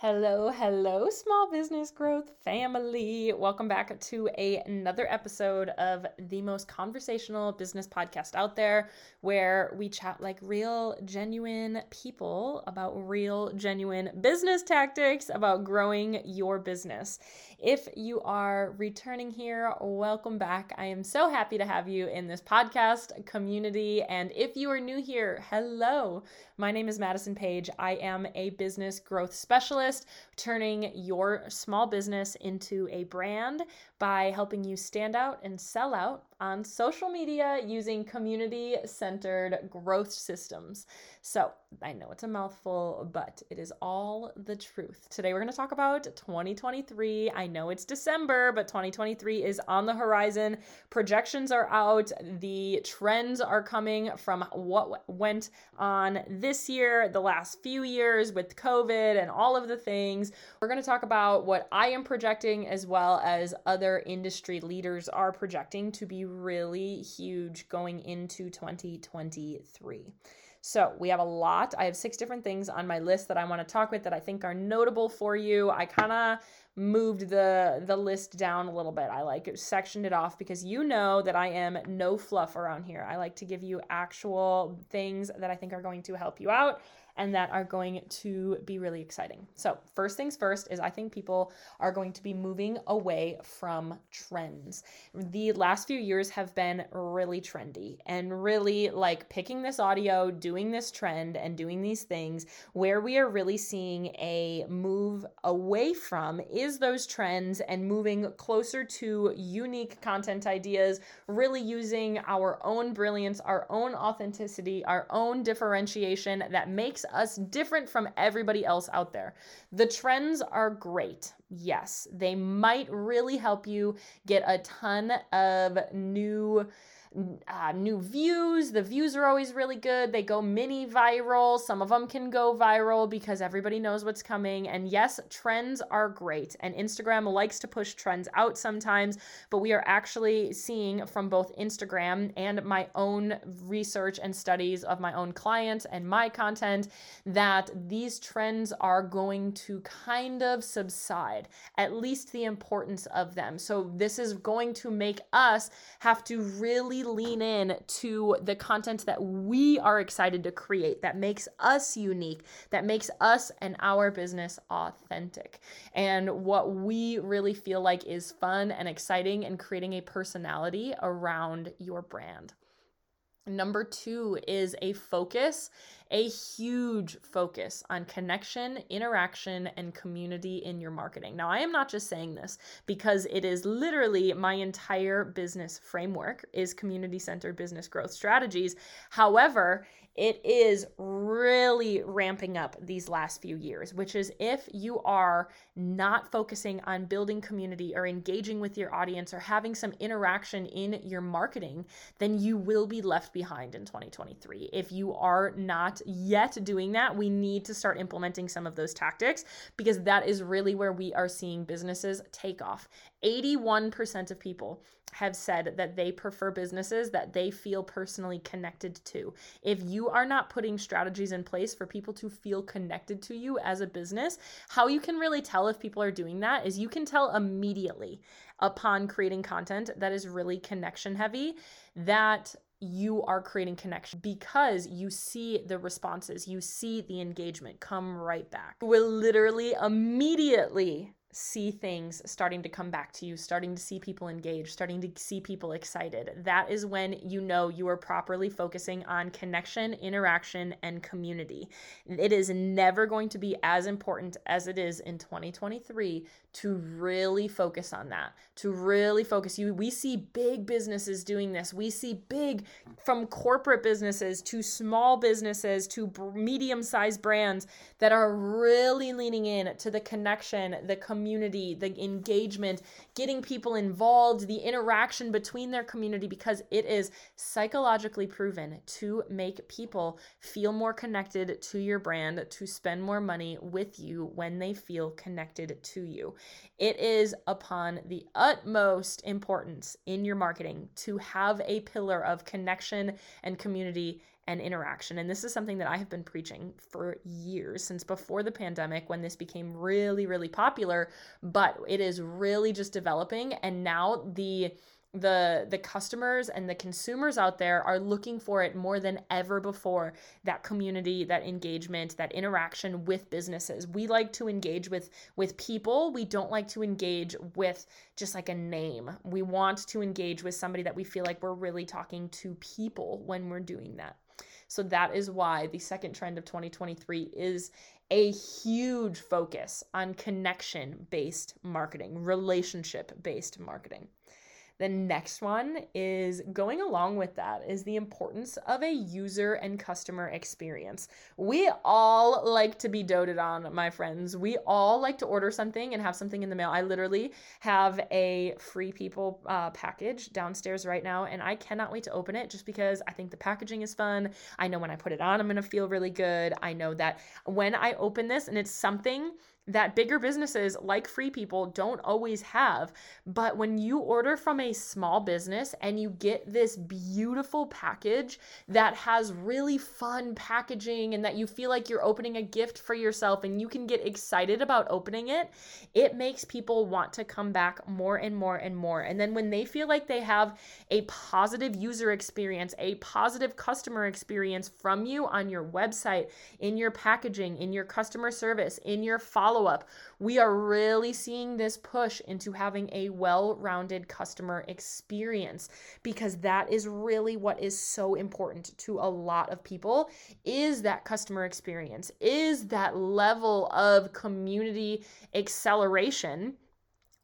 Hello, hello, small business growth family. Welcome back to a, another episode of the most conversational business podcast out there, where we chat like real, genuine people about real, genuine business tactics about growing your business. If you are returning here, welcome back. I am so happy to have you in this podcast community. And if you are new here, hello. My name is Madison Page. I am a business growth specialist, turning your small business into a brand by helping you stand out and sell out on social media using community centered growth systems. So, I know it's a mouthful, but it is all the truth. Today, we're going to talk about 2023. I know it's December, but 2023 is on the horizon. Projections are out, the trends are coming from what went on this year, the last few years with COVID and all of the things. We're going to talk about what I am projecting as well as other industry leaders are projecting to be really huge going into 2023. So we have a lot. I have six different things on my list that I want to talk with that I think are notable for you. I kind of moved the the list down a little bit. I like sectioned it off because you know that I am no fluff around here. I like to give you actual things that I think are going to help you out and that are going to be really exciting. So, first things first is I think people are going to be moving away from trends. The last few years have been really trendy and really like picking this audio, doing this trend, and doing these things. Where we are really seeing a move away from is those trends and moving closer to unique content ideas, really using our own brilliance, our own authenticity, our own differentiation that makes us different from everybody else out there. The trends are great. Yes, they might really help you get a ton of new uh, new views. The views are always really good. They go mini viral. Some of them can go viral because everybody knows what's coming. And yes, trends are great. And Instagram likes to push trends out sometimes, but we are actually seeing from both Instagram and my own research and studies of my own clients and my content that these trends are going to kind of subside, at least the importance of them. So this is going to make us have to really really lean in to the content that we are excited to create that makes us unique, that makes us and our business authentic. And what we really feel like is fun and exciting and creating a personality around your brand. Number two is a focus a huge focus on connection, interaction, and community in your marketing. Now, I am not just saying this because it is literally my entire business framework is community-centered business growth strategies. However, it is really ramping up these last few years, which is if you are not focusing on building community or engaging with your audience or having some interaction in your marketing, then you will be left behind in 2023. If you are not yet doing that, we need to start implementing some of those tactics because that is really where we are seeing businesses take off. 81% of people have said that they prefer businesses that they feel personally connected to. If you are not putting strategies in place for people to feel connected to you as a business, how you can really tell if people are doing that is you can tell immediately upon creating content that is really connection heavy that you are creating connection because you see the responses, you see the engagement come right back. Will literally immediately see things starting to come back to you, starting to see people engaged, starting to see people excited. That is when you know you are properly focusing on connection, interaction, and community. It is never going to be as important as it is in 2023 to really focus on that, to really focus. You we see big businesses doing this. We see big from corporate businesses to small businesses to medium-sized brands that are really leaning in to the connection, the community community, the engagement, getting people involved, the interaction between their community, because it is psychologically proven to make people feel more connected to your brand, to spend more money with you when they feel connected to you. It is upon the utmost importance in your marketing to have a pillar of connection and community and interaction. And this is something that I have been preaching for years since before the pandemic when this became really, really popular. But it is really just developing. And now the the the customers and the consumers out there are looking for it more than ever before that community that engagement that interaction with businesses we like to engage with with people we don't like to engage with just like a name we want to engage with somebody that we feel like we're really talking to people when we're doing that so that is why the second trend of 2023 is a huge focus on connection based marketing relationship based marketing the next one is going along with that is the importance of a user and customer experience. We all like to be doted on, my friends. We all like to order something and have something in the mail. I literally have a free people uh, package downstairs right now, and I cannot wait to open it just because I think the packaging is fun. I know when I put it on, I'm gonna feel really good. I know that when I open this and it's something that bigger businesses like free people don't always have. But when you order from a small business and you get this beautiful package that has really fun packaging and that you feel like you're opening a gift for yourself and you can get excited about opening it, it makes people want to come back more and more and more. And then when they feel like they have a positive user experience, a positive customer experience from you on your website, in your packaging, in your customer service, in your follow follow up. We are really seeing this push into having a well rounded customer experience because that is really what is so important to a lot of people is that customer experience, is that level of community acceleration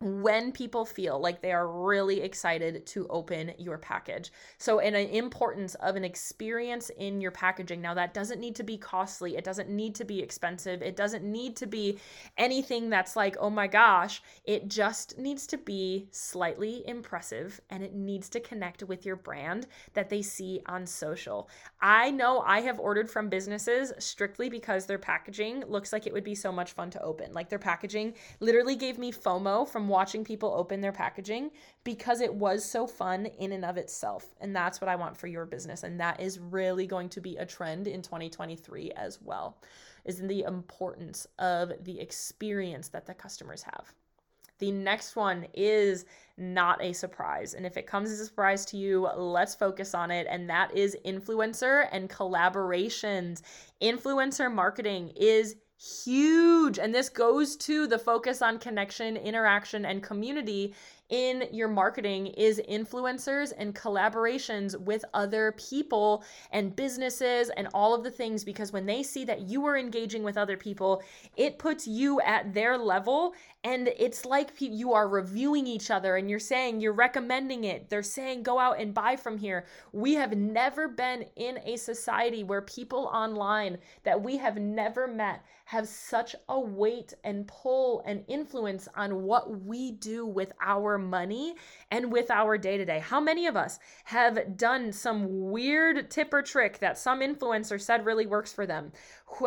when people feel like they are really excited to open your package. So, an importance of an experience in your packaging. Now, that doesn't need to be costly, it doesn't need to be expensive, it doesn't need to be anything that's like, oh my gosh. It just needs to be slightly impressive and it needs to connect with your brand that they see on social. I know I have ordered from businesses strictly because their packaging looks like it would be so much fun to open. Like, their packaging literally gave me FOMO from watching people open their packaging because it was so fun in and of itself. And that's what I want for your business. And that is really going to be a trend in 2023 as well, is in the importance of the experience that the customers have. The next one is not a surprise. And if it comes as a surprise to you, let's focus on it. And that is influencer and collaborations. Influencer marketing is huge. And this goes to the focus on connection, interaction, and community in your marketing is influencers and collaborations with other people and businesses and all of the things because when they see that you are engaging with other people, it puts you at their level and it's like you are reviewing each other and you're saying you're recommending it. They're saying go out and buy from here. We have never been in a society where people online that we have never met have such a weight and pull and influence on what we do with our money and with our day to day. How many of us have done some weird tip or trick that some influencer said really works for them?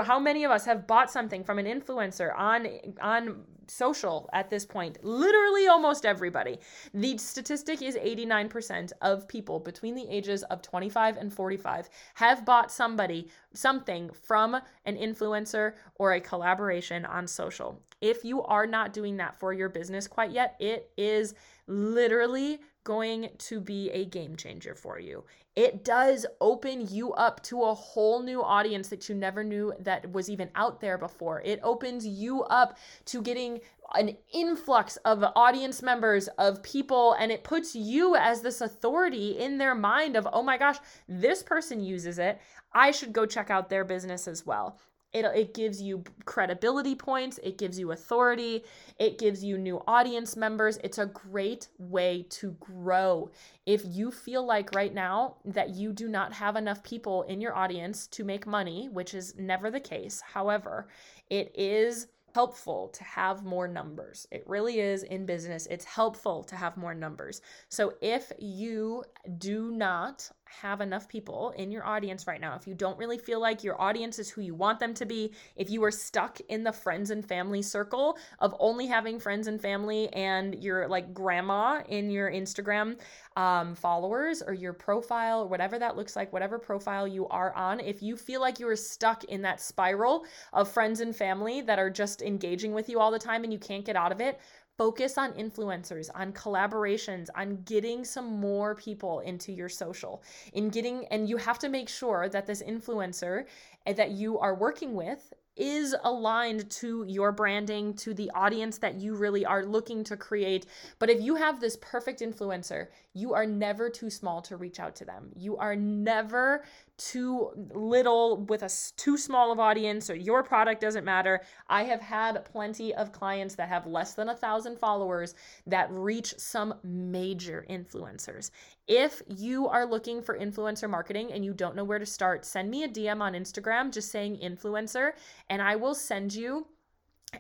How many of us have bought something from an influencer on on social at this point. Literally almost everybody. The statistic is 89% of people between the ages of 25 and 45 have bought somebody something from an influencer or a collaboration on social. If you are not doing that for your business quite yet, it is literally going to be a game changer for you. It does open you up to a whole new audience that you never knew that was even out there before. It opens you up to getting an influx of audience members, of people, and it puts you as this authority in their mind of, oh my gosh, this person uses it. I should go check out their business as well. It, it gives you credibility points, it gives you authority, it gives you new audience members. It's a great way to grow. If you feel like right now that you do not have enough people in your audience to make money, which is never the case, however, it is helpful to have more numbers. It really is in business. It's helpful to have more numbers. So if you do not have enough people in your audience right now, if you don't really feel like your audience is who you want them to be, if you are stuck in the friends and family circle of only having friends and family and your like grandma in your Instagram um, followers or your profile, or whatever that looks like, whatever profile you are on, if you feel like you are stuck in that spiral of friends and family that are just engaging with you all the time and you can't get out of it, focus on influencers, on collaborations, on getting some more people into your social. In getting and you have to make sure that this influencer eh, that you are working with is aligned to your branding, to the audience that you really are looking to create. But if you have this perfect influencer, you are never too small to reach out to them. You are never too little with a too small of audience or your product doesn't matter. I have had plenty of clients that have less than a thousand followers that reach some major influencers. If you are looking for influencer marketing and you don't know where to start, send me a DM on Instagram just saying influencer, and I will send you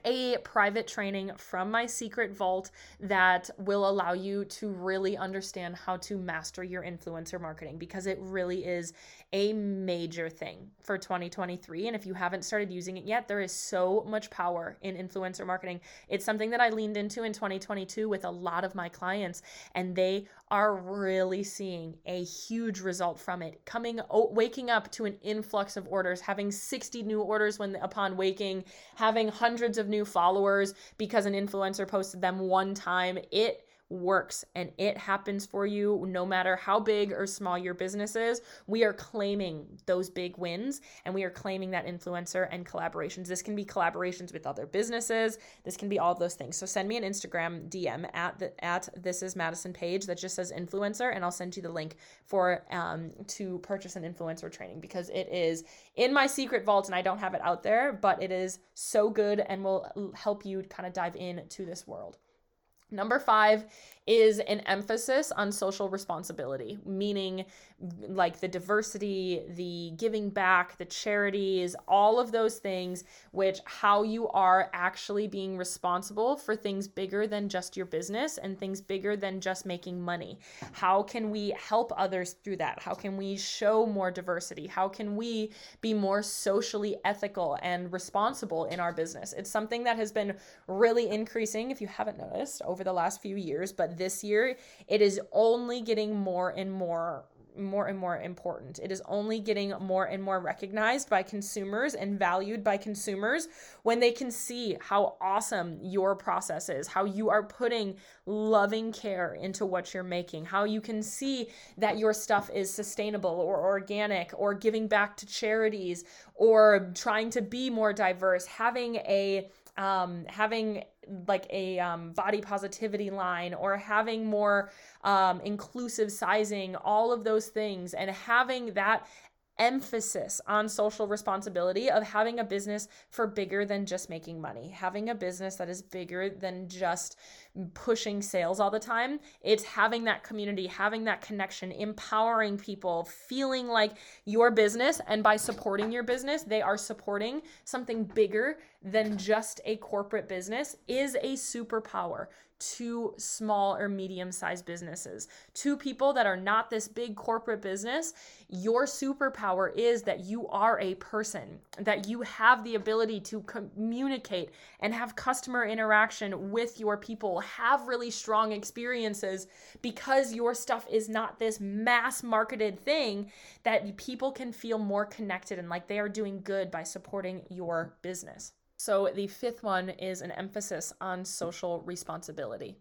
a private training from my secret vault that will allow you to really understand how to master your influencer marketing because it really is a major thing for 2023 and if you haven't started using it yet there is so much power in influencer marketing. It's something that I leaned into in 2022 with a lot of my clients and they are really seeing a huge result from it. Coming waking up to an influx of orders having 60 new orders when upon waking having hundreds of new followers because an influencer posted them one time it works and it happens for you no matter how big or small your business is. We are claiming those big wins and we are claiming that influencer and collaborations. This can be collaborations with other businesses. This can be all those things. So send me an Instagram DM at the at this is Madison page that just says influencer and I'll send you the link for um to purchase an influencer training because it is in my secret vault and I don't have it out there, but it is so good and will help you kind of dive into this world. Number five is an emphasis on social responsibility, meaning like the diversity, the giving back, the charities, all of those things, which how you are actually being responsible for things bigger than just your business and things bigger than just making money. How can we help others through that? How can we show more diversity? How can we be more socially ethical and responsible in our business? It's something that has been really increasing, if you haven't noticed, over the last few years, but this year it is only getting more and more more and more important. It is only getting more and more recognized by consumers and valued by consumers when they can see how awesome your process is, how you are putting loving care into what you're making, how you can see that your stuff is sustainable or organic or giving back to charities or trying to be more diverse, having a um, having like a um, body positivity line or having more um, inclusive sizing, all of those things, and having that emphasis on social responsibility of having a business for bigger than just making money, having a business that is bigger than just pushing sales all the time. It's having that community, having that connection, empowering people, feeling like your business, and by supporting your business, they are supporting something bigger than just a corporate business, is a superpower to small or medium sized businesses. To people that are not this big corporate business, your superpower is that you are a person, that you have the ability to communicate and have customer interaction with your people, have really strong experiences because your stuff is not this mass marketed thing that people can feel more connected and like they are doing good by supporting your business. So, the fifth one is an emphasis on social responsibility.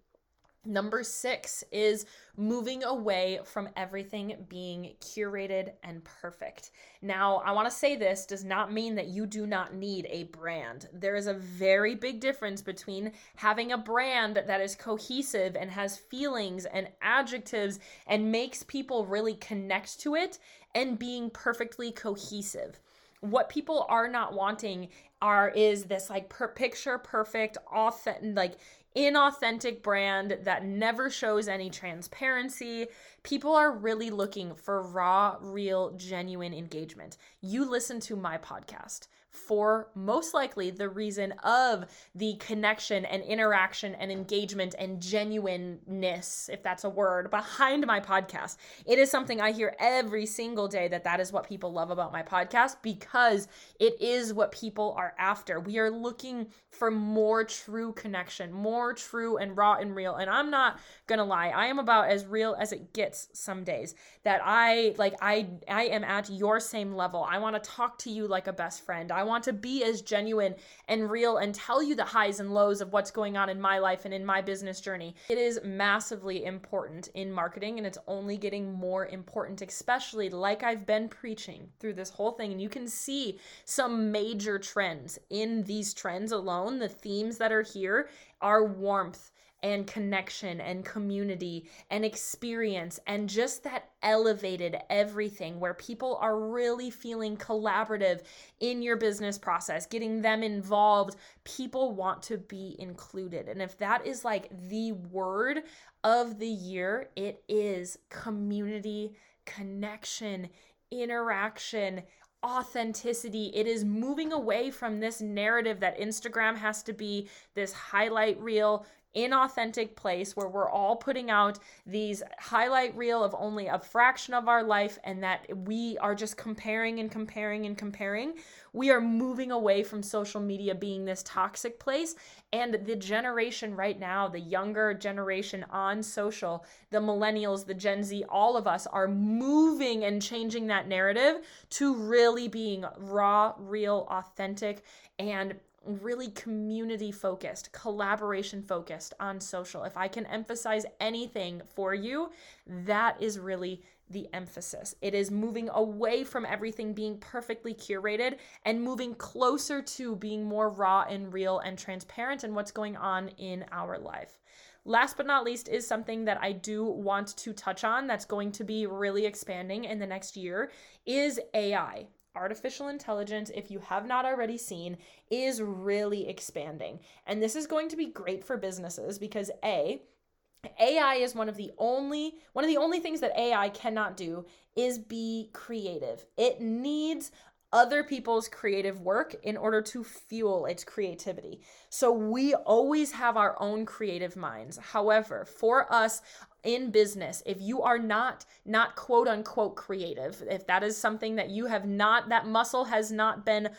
Number six is moving away from everything being curated and perfect. Now, I want to say this does not mean that you do not need a brand. There is a very big difference between having a brand that is cohesive and has feelings and adjectives and makes people really connect to it and being perfectly cohesive what people are not wanting are is this like per- picture perfect authentic like inauthentic brand that never shows any transparency. People are really looking for raw, real, genuine engagement. You listen to my podcast for most likely the reason of the connection and interaction and engagement and genuineness, if that's a word, behind my podcast. It is something I hear every single day that that is what people love about my podcast because it is what people are after. We are looking for more true connection, more true and raw and real. And I'm not going to lie, I am about as real as it gets some days. That I like I I am at your same level. I want to talk to you like a best friend. I want to be as genuine and real and tell you the highs and lows of what's going on in my life and in my business journey. It is massively important in marketing and it's only getting more important, especially like I've been preaching through this whole thing. And you can see some major trends in these trends alone. The themes that are here are warmth and connection and community and experience and just that elevated everything where people are really feeling collaborative in your business process, getting them involved. People want to be included. And if that is like the word of the year, it is community, connection, interaction authenticity. It is moving away from this narrative that Instagram has to be this highlight reel inauthentic place where we're all putting out these highlight reel of only a fraction of our life and that we are just comparing and comparing and comparing. We are moving away from social media being this toxic place. And the generation right now, the younger generation on social, the millennials, the Gen Z, all of us are moving and changing that narrative to really being raw, real, authentic, and really community focused, collaboration focused on social. If I can emphasize anything for you, that is really the emphasis. It is moving away from everything being perfectly curated and moving closer to being more raw and real and transparent in what's going on in our life. Last but not least is something that I do want to touch on that's going to be really expanding in the next year is AI artificial intelligence, if you have not already seen, is really expanding. And this is going to be great for businesses because A, AI is one of the only one of the only things that AI cannot do is be creative. It needs other people's creative work in order to fuel its creativity. So we always have our own creative minds. However, for us, in business if you are not not quote unquote creative if that is something that you have not that muscle has not been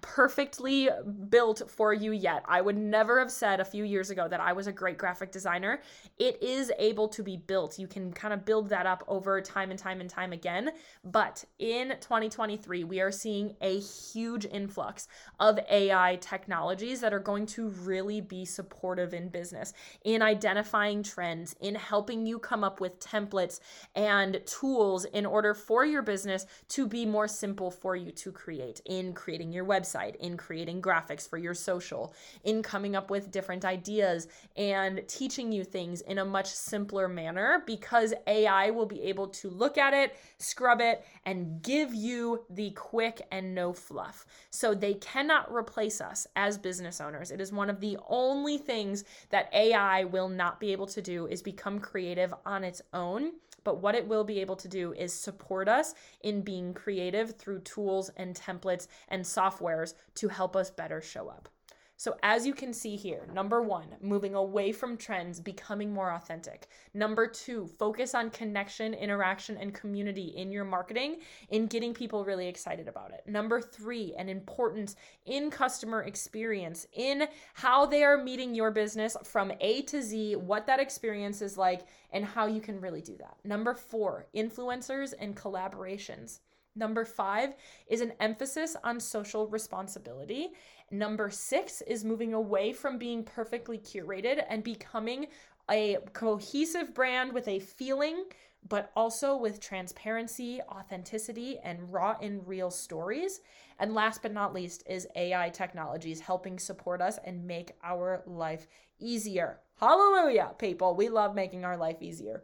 perfectly built for you yet i would never have said a few years ago that i was a great graphic designer. It is able to be built. You can kind of build that up over time and time and time again but in 2023 we are seeing a huge influx of ai technologies that are going to really be supportive in business in identifying trends in helping helping you come up with templates and tools in order for your business to be more simple for you to create in creating your website, in creating graphics for your social, in coming up with different ideas and teaching you things in a much simpler manner because AI will be able to look at it, scrub it, and give you the quick and no fluff. So they cannot replace us as business owners. It is one of the only things that AI will not be able to do is become creative creative on its own, but what it will be able to do is support us in being creative through tools and templates and softwares to help us better show up. So, as you can see here, number one, moving away from trends, becoming more authentic. Number two, focus on connection, interaction, and community in your marketing in getting people really excited about it. Number three, an importance in customer experience, in how they are meeting your business from A to Z, what that experience is like, and how you can really do that. Number four, influencers and collaborations. Number five is an emphasis on social responsibility. Number six is moving away from being perfectly curated and becoming a cohesive brand with a feeling, but also with transparency, authenticity, and raw and real stories. And last but not least is AI technologies helping support us and make our life easier. Hallelujah, people. We love making our life easier.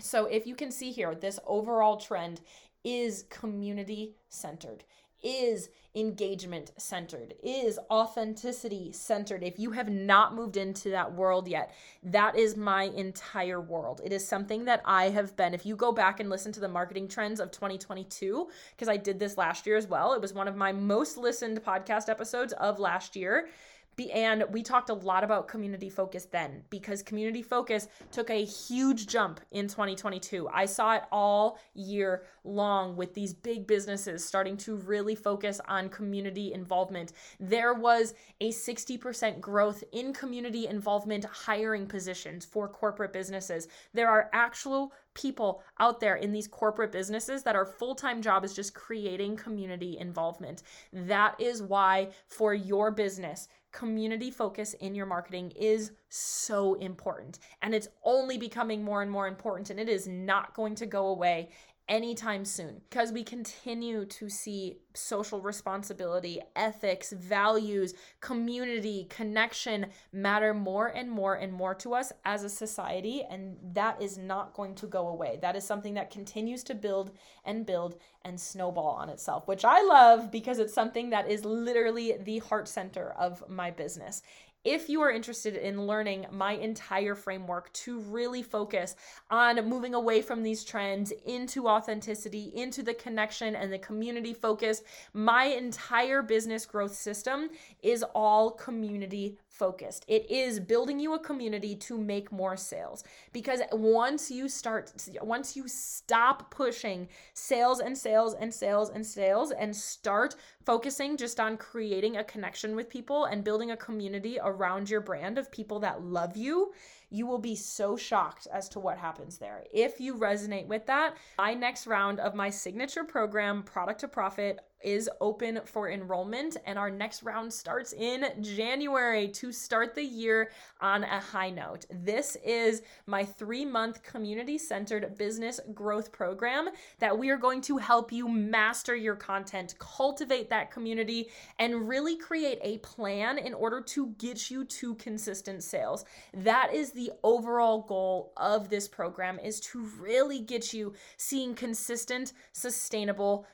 So, if you can see here, this overall trend is community centered is engagement centered, is authenticity centered. If you have not moved into that world yet, that is my entire world. It is something that I have been. If you go back and listen to the marketing trends of 2022, because I did this last year as well, it was one of my most listened podcast episodes of last year be, and we talked a lot about community focus then because community focus took a huge jump in 2022. I saw it all year long with these big businesses starting to really focus on community involvement. There was a 60% growth in community involvement hiring positions for corporate businesses. There are actual people out there in these corporate businesses that our full-time job is just creating community involvement. That is why for your business community focus in your marketing is so important. And it's only becoming more and more important, and it is not going to go away anytime soon because we continue to see social responsibility, ethics, values, community, connection matter more and more and more to us as a society. And that is not going to go away. That is something that continues to build and build and snowball on itself, which I love because it's something that is literally the heart center of my business if you are interested in learning my entire framework to really focus on moving away from these trends into authenticity, into the connection and the community focus, my entire business growth system is all community focused. It is building you a community to make more sales. Because once you start, once you stop pushing sales and sales and sales and sales and start focusing just on creating a connection with people and building a community around your brand of people that love you, you will be so shocked as to what happens there. If you resonate with that, my next round of my signature program, Product to Profit, is open for enrollment, and our next round starts in January to start the year on a high note. This is my three month community centered business growth program that we are going to help you master your content, cultivate that community, and really create a plan in order to get you to consistent sales. That is the overall goal of this program is to really get you seeing consistent, sustainable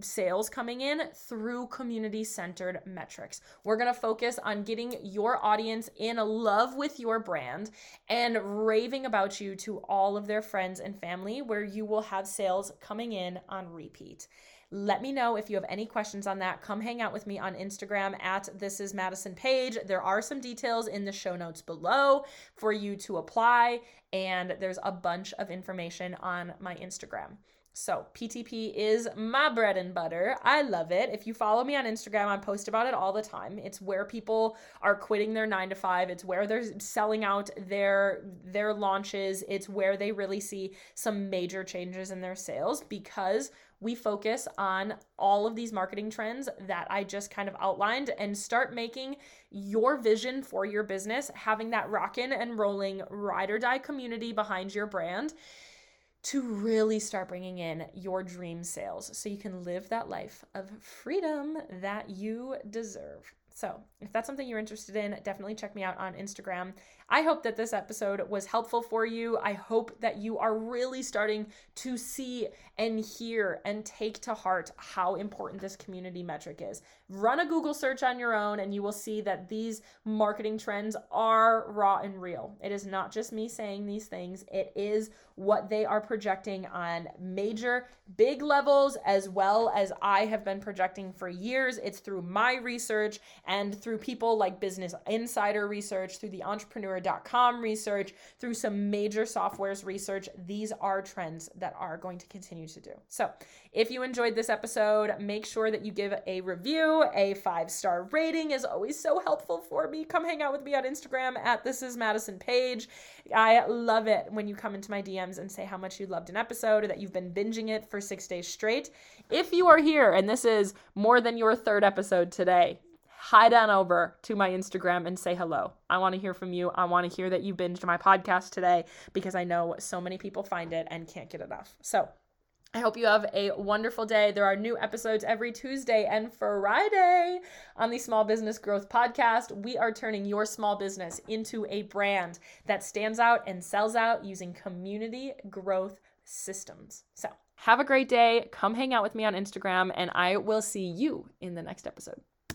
sales coming in through community centered metrics. We're going to focus on getting your audience in love with your brand and raving about you to all of their friends and family, where you will have sales coming in on repeat. Let me know if you have any questions on that. Come hang out with me on Instagram at this is Madison Page. There are some details in the show notes below for you to apply, and there's a bunch of information on my Instagram. So, PTP is my bread and butter. I love it. If you follow me on Instagram, I post about it all the time. It's where people are quitting their 9 to 5. It's where they're selling out their their launches. It's where they really see some major changes in their sales because we focus on all of these marketing trends that I just kind of outlined and start making your vision for your business, having that rockin' and rolling ride or die community behind your brand to really start bringing in your dream sales so you can live that life of freedom that you deserve. So, if that's something you're interested in, definitely check me out on Instagram. I hope that this episode was helpful for you. I hope that you are really starting to see and hear and take to heart how important this community metric is. Run a Google search on your own, and you will see that these marketing trends are raw and real. It is not just me saying these things, it is what they are projecting on major, big levels, as well as I have been projecting for years. It's through my research and through people like Business Insider research, through the entrepreneur.com research, through some major softwares research. These are trends that are going to continue to do. So, if you enjoyed this episode, make sure that you give a review. A five star rating is always so helpful for me. Come hang out with me on Instagram at This Is Madison Page. I love it when you come into my DMs and say how much you loved an episode or that you've been binging it for six days straight. If you are here and this is more than your third episode today, hide on over to my Instagram and say hello. I want to hear from you. I want to hear that you binged my podcast today because I know so many people find it and can't get enough. So, I hope you have a wonderful day. There are new episodes every Tuesday and Friday on the Small Business Growth Podcast. We are turning your small business into a brand that stands out and sells out using community growth systems. So, have a great day. Come hang out with me on Instagram, and I will see you in the next episode.